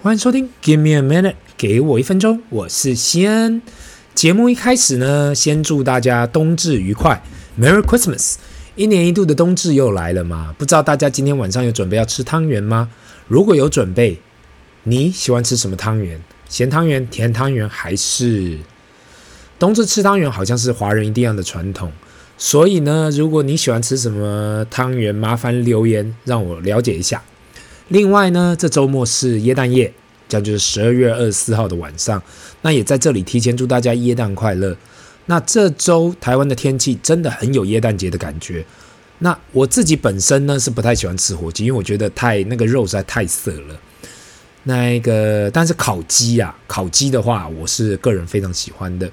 欢迎收听，Give me a minute，给我一分钟，我是西恩。节目一开始呢，先祝大家冬至愉快，Merry Christmas！一年一度的冬至又来了嘛，不知道大家今天晚上有准备要吃汤圆吗？如果有准备，你喜欢吃什么汤圆？咸汤圆、甜汤圆，还是冬至吃汤圆？好像是华人一定要的传统。所以呢，如果你喜欢吃什么汤圆，麻烦留言让我了解一下。另外呢，这周末是耶诞夜，将就是十二月二十四号的晚上。那也在这里提前祝大家耶诞快乐。那这周台湾的天气真的很有耶诞节的感觉。那我自己本身呢是不太喜欢吃火鸡，因为我觉得太那个肉实在太涩了。那个但是烤鸡啊，烤鸡的话，我是个人非常喜欢的。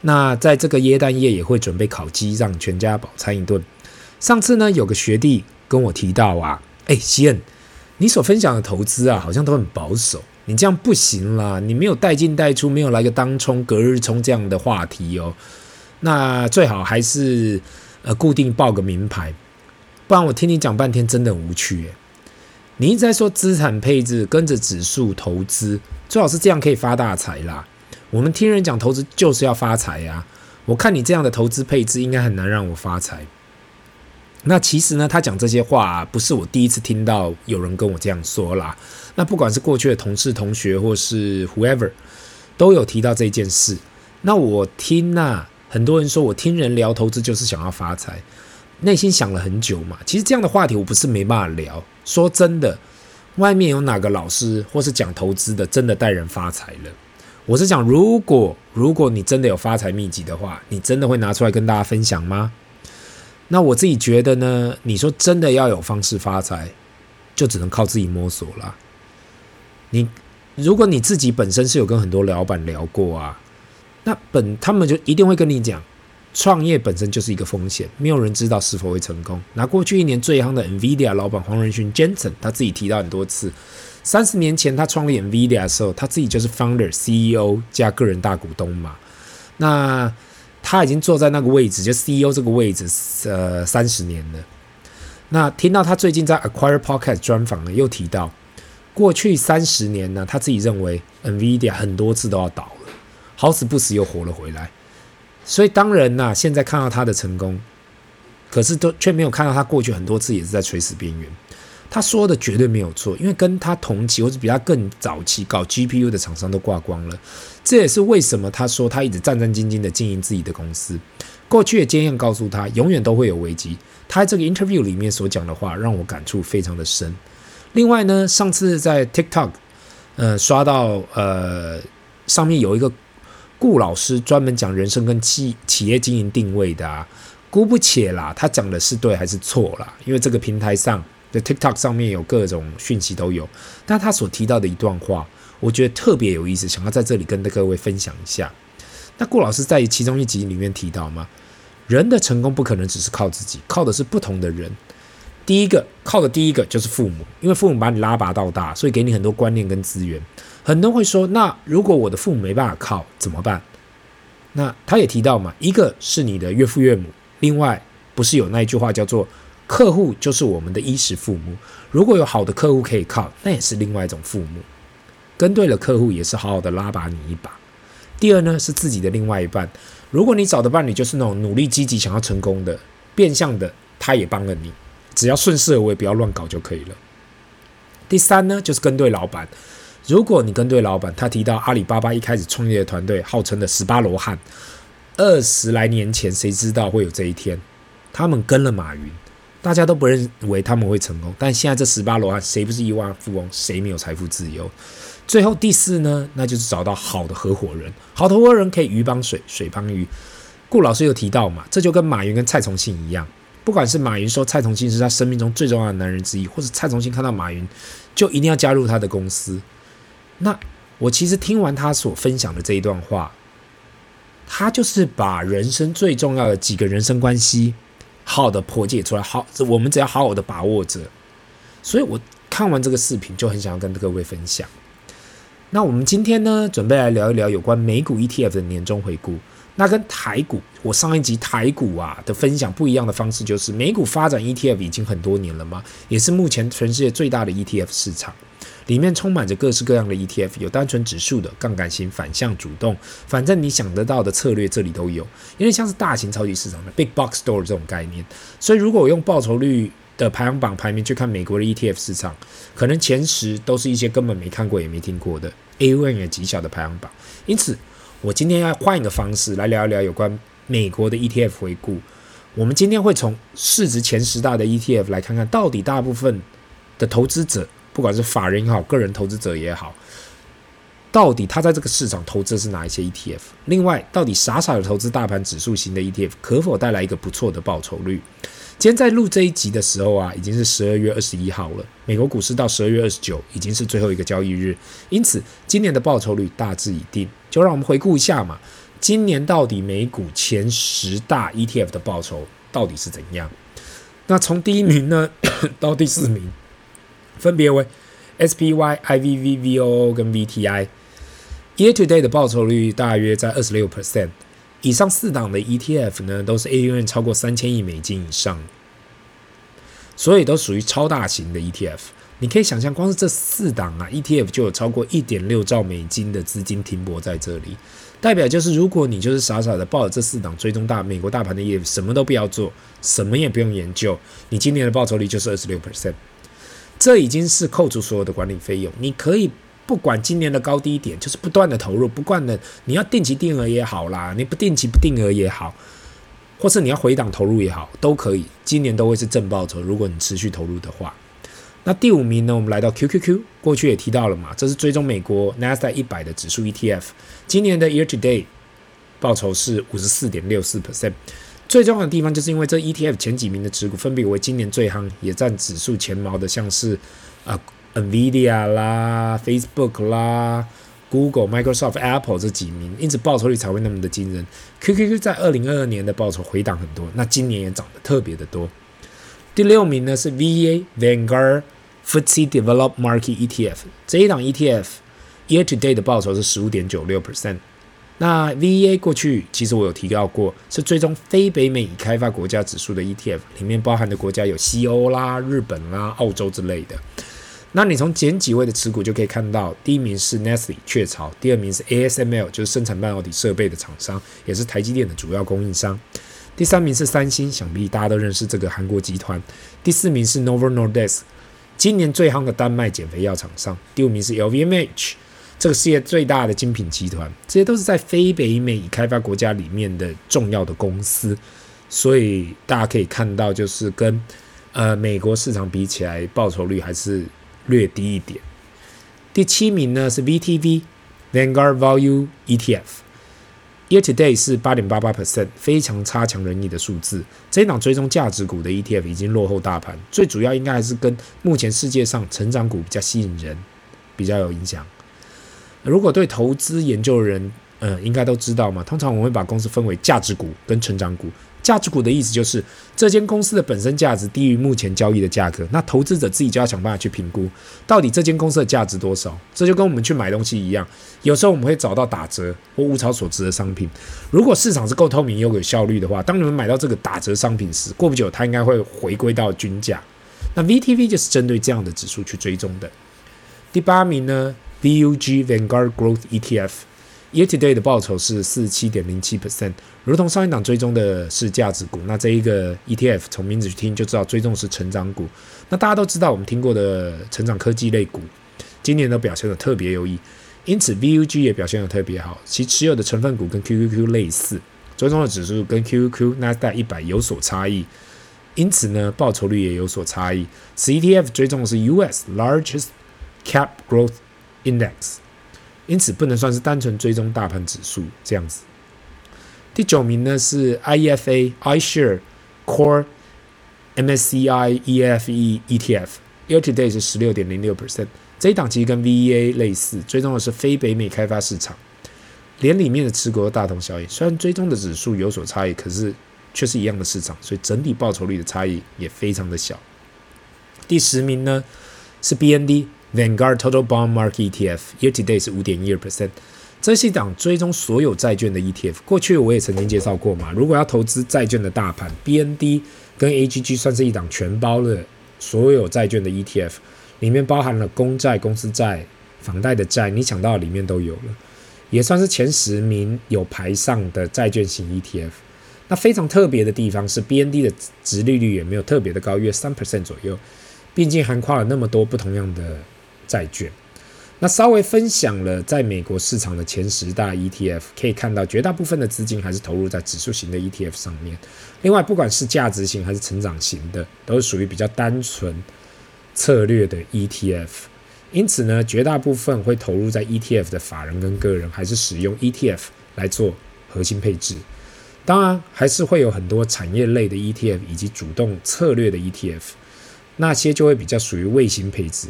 那在这个耶诞夜也会准备烤鸡，让全家饱餐一顿。上次呢，有个学弟跟我提到啊，哎，西恩。你所分享的投资啊，好像都很保守。你这样不行啦，你没有带进带出，没有来个当冲、隔日冲这样的话题哦。那最好还是呃固定报个名牌，不然我听你讲半天真的很无趣诶。你一直在说资产配置，跟着指数投资，最好是这样可以发大财啦。我们听人讲投资就是要发财呀。我看你这样的投资配置，应该很难让我发财。那其实呢，他讲这些话，不是我第一次听到有人跟我这样说啦。那不管是过去的同事、同学，或是 whoever，都有提到这件事。那我听啊，很多人说我听人聊投资就是想要发财，内心想了很久嘛。其实这样的话题我不是没办法聊。说真的，外面有哪个老师或是讲投资的真的带人发财了？我是讲，如果如果你真的有发财秘籍的话，你真的会拿出来跟大家分享吗？那我自己觉得呢，你说真的要有方式发财，就只能靠自己摸索了。你如果你自己本身是有跟很多老板聊过啊，那本他们就一定会跟你讲，创业本身就是一个风险，没有人知道是否会成功。拿过去一年最夯的 NVIDIA 老板黄仁勋 Jensen，他自己提到很多次，三十年前他创立 NVIDIA 的时候，他自己就是 Founder、CEO 加个人大股东嘛。那他已经坐在那个位置，就 CEO 这个位置，呃，三十年了。那听到他最近在 Acquire Podcast 专访呢，又提到过去三十年呢，他自己认为 NVIDIA 很多次都要倒了，好死不死又活了回来。所以当然呐，现在看到他的成功，可是都却没有看到他过去很多次也是在垂死边缘。他说的绝对没有错，因为跟他同期或者比他更早期搞 GPU 的厂商都挂光了。这也是为什么他说他一直战战兢兢的经营自己的公司。过去的经验告诉他，永远都会有危机。他在这个 interview 里面所讲的话，让我感触非常的深。另外呢，上次在 TikTok，呃，刷到呃上面有一个顾老师专门讲人生跟企企业经营定位的啊，姑不且啦，他讲的是对还是错啦？因为这个平台上。在 TikTok 上面有各种讯息都有，但他所提到的一段话，我觉得特别有意思，想要在这里跟各位分享一下。那顾老师在其中一集里面提到吗？人的成功不可能只是靠自己，靠的是不同的人。第一个靠的第一个就是父母，因为父母把你拉拔到大，所以给你很多观念跟资源。很多人会说，那如果我的父母没办法靠怎么办？那他也提到嘛，一个是你的岳父岳母，另外不是有那一句话叫做。客户就是我们的衣食父母，如果有好的客户可以靠，那也是另外一种父母。跟对了客户，也是好好的拉拔你一把。第二呢，是自己的另外一半。如果你找的伴侣就是那种努力积极想要成功的，变相的他也帮了你，只要顺势而为，不要乱搞就可以了。第三呢，就是跟对老板。如果你跟对老板，他提到阿里巴巴一开始创业的团队号称的十八罗汉，二十来年前谁知道会有这一天？他们跟了马云。大家都不认为他们会成功，但现在这十八罗汉，谁不是亿万富翁？谁没有财富自由？最后第四呢，那就是找到好的合伙人。好的合伙人可以鱼帮水，水帮鱼。顾老师有提到嘛，这就跟马云跟蔡崇信一样，不管是马云说蔡崇信是他生命中最重要的男人之一，或者蔡崇信看到马云就一定要加入他的公司。那我其实听完他所分享的这一段话，他就是把人生最重要的几个人生关系。好的破解出来，好，我们只要好好的把握着。所以我看完这个视频，就很想要跟各位分享。那我们今天呢，准备来聊一聊有关美股 ETF 的年终回顾。那跟台股，我上一集台股啊的分享不一样的方式，就是美股发展 ETF 已经很多年了嘛，也是目前全世界最大的 ETF 市场，里面充满着各式各样的 ETF，有单纯指数的、杠杆型、反向、主动，反正你想得到的策略这里都有。因为像是大型超级市场的 Big Box Store 这种概念，所以如果我用报酬率的排行榜排名去看美国的 ETF 市场，可能前十都是一些根本没看过也没听过的 AUM 也极小的排行榜，因此。我今天要换一个方式来聊一聊有关美国的 ETF 回顾。我们今天会从市值前十大的 ETF 来看看到底大部分的投资者，不管是法人也好，个人投资者也好，到底他在这个市场投资的是哪一些 ETF？另外，到底傻傻的投资大盘指数型的 ETF 可否带来一个不错的报酬率？今天在录这一集的时候啊，已经是十二月二十一号了。美国股市到十二月二十九已经是最后一个交易日，因此今年的报酬率大致已定。就让我们回顾一下嘛，今年到底美股前十大 ETF 的报酬到底是怎样？那从第一名呢 到第四名，分别为 SPY、IVV、VOO 跟 VTI。Year to date 的报酬率大约在二十六 percent。以上四档的 ETF 呢，都是 AUM 超过三千亿美金以上，所以都属于超大型的 ETF。你可以想象，光是这四档啊 ETF 就有超过一点六兆美金的资金停泊在这里，代表就是如果你就是傻傻的抱着这四档追踪大美国大盘的 ETF，什么都不要做，什么也不用研究，你今年的报酬率就是二十六 percent。这已经是扣除所有的管理费用，你可以。不管今年的高低点，就是不断的投入，不断的你要定期定额也好啦，你不定期不定额也好，或是你要回档投入也好，都可以，今年都会是正报酬。如果你持续投入的话，那第五名呢？我们来到 QQQ，过去也提到了嘛，这是追踪美国 NASDAQ 一百的指数 ETF，今年的 Year to Date 报酬是五十四点六四 percent。最重要的地方就是因为这 ETF 前几名的持股分别为今年最夯，也占指数前茅的，像是啊。呃 NVIDIA 啦、Facebook 啦、Google、Microsoft、Apple 这几名，因此报酬率才会那么的惊人。QQQ 在二零二二年的报酬回档很多，那今年也涨得特别的多。第六名呢是 VA Vanguard FTSE Developed Market ETF，这一档 ETF year to date 的报酬是十五点九六 percent。那 VEA 过去其实我有提到过，是追踪非北美已开发国家指数的 ETF，里面包含的国家有西欧啦、日本啦、澳洲之类的。那你从前几位的持股就可以看到，第一名是 Nestle 雀巢，第二名是 ASML，就是生产半导体设备的厂商，也是台积电的主要供应商。第三名是三星，想必大家都认识这个韩国集团。第四名是 Novo Nordisk，今年最夯的丹麦减肥药厂商。第五名是 LVMH，这个世界最大的精品集团。这些都是在非北美开发国家里面的重要的公司，所以大家可以看到，就是跟呃美国市场比起来，报酬率还是。略低一点。第七名呢是 VTV Vanguard Value ETF，Year to date 是八点八八 percent，非常差强人意的数字。这一档追踪价值股的 ETF 已经落后大盘，最主要应该还是跟目前世界上成长股比较吸引人，比较有影响。如果对投资研究的人，嗯，应该都知道嘛。通常我们会把公司分为价值股跟成长股。价值股的意思就是这间公司的本身价值低于目前交易的价格，那投资者自己就要想办法去评估到底这间公司的价值多少。这就跟我们去买东西一样，有时候我们会找到打折或物超所值的商品。如果市场是够透明又有效率的话，当你们买到这个打折商品时，过不久它应该会回归到均价。那 VTV 就是针对这样的指数去追踪的。第八名呢，VUG Vanguard Growth ETF。Year to date 的报酬是四十七点零七 percent，如同上一档追踪的是价值股，那这一个 ETF 从名字去听就知道追踪是成长股。那大家都知道我们听过的成长科技类股，今年都表现得特别优异，因此 VUG 也表现得特别好。其持有的成分股跟 QQQ 类似，追踪的指数跟 QQQ Nasdaq 一百有所差异，因此呢报酬率也有所差异。此 ETF 追踪的是 US Largest Cap Growth Index。因此不能算是单纯追踪大盘指数这样子。第九名呢是 IEFA iShare Core MSCI EFE ETF，Year to date 是十六点零六 percent。这一档其实跟 VEA 类似，追踪的是非北美开发市场，连里面的持股都大同小异。虽然追踪的指数有所差异，可是却是一样的市场，所以整体报酬率的差异也非常的小。第十名呢是 BND。Vanguard Total Bond Market ETF Year to date 是五点一二 percent，这是一档追踪所有债券的 ETF。过去我也曾经介绍过嘛，如果要投资债券的大盘，BND 跟 AGG 算是一档全包了所有债券的 ETF，里面包含了公债、公司债、房贷的债，你想到里面都有了，也算是前十名有排上的债券型 ETF。那非常特别的地方是，BND 的值利率也没有特别的高，约三 percent 左右，毕竟涵盖了那么多不同样的债券。那稍微分享了在美国市场的前十大 ETF，可以看到绝大部分的资金还是投入在指数型的 ETF 上面。另外，不管是价值型还是成长型的，都是属于比较单纯策略的 ETF。因此呢，绝大部分会投入在 ETF 的法人跟个人，还是使用 ETF 来做核心配置。当然，还是会有很多产业类的 ETF 以及主动策略的 ETF，那些就会比较属于卫星配置。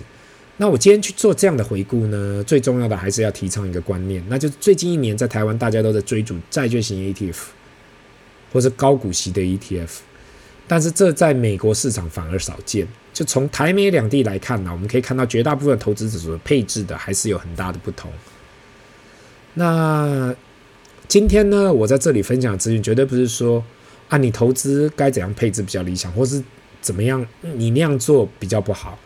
那我今天去做这样的回顾呢，最重要的还是要提倡一个观念，那就最近一年在台湾大家都在追逐债券型 ETF，或是高股息的 ETF，但是这在美国市场反而少见。就从台美两地来看呢，我们可以看到绝大部分投资者所配置的还是有很大的不同。那今天呢，我在这里分享的资讯绝对不是说啊，你投资该怎样配置比较理想，或是怎么样你那样做比较不好。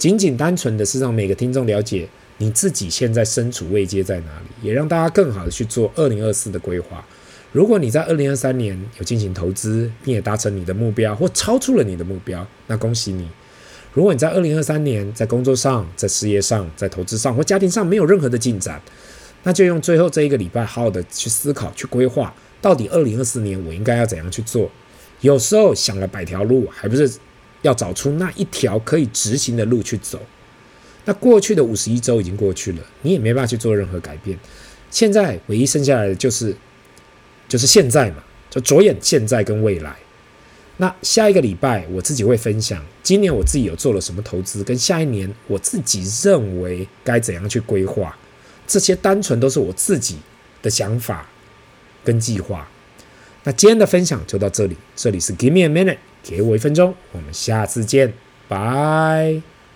仅仅单纯的是让每个听众了解你自己现在身处位阶在哪里，也让大家更好的去做二零二四的规划。如果你在二零二三年有进行投资，并且达成你的目标或超出了你的目标，那恭喜你。如果你在二零二三年在工作上、在事业上、在投资上或家庭上没有任何的进展，那就用最后这一个礼拜好好的去思考、去规划，到底二零二四年我应该要怎样去做。有时候想了百条路，还不是。要找出那一条可以执行的路去走。那过去的五十一周已经过去了，你也没办法去做任何改变。现在唯一剩下来的就是，就是现在嘛，就着眼现在跟未来。那下一个礼拜我自己会分享，今年我自己有做了什么投资，跟下一年我自己认为该怎样去规划。这些单纯都是我自己的想法跟计划。那今天的分享就到这里，这里是 Give me a minute。给我一分钟，我们下次见，拜。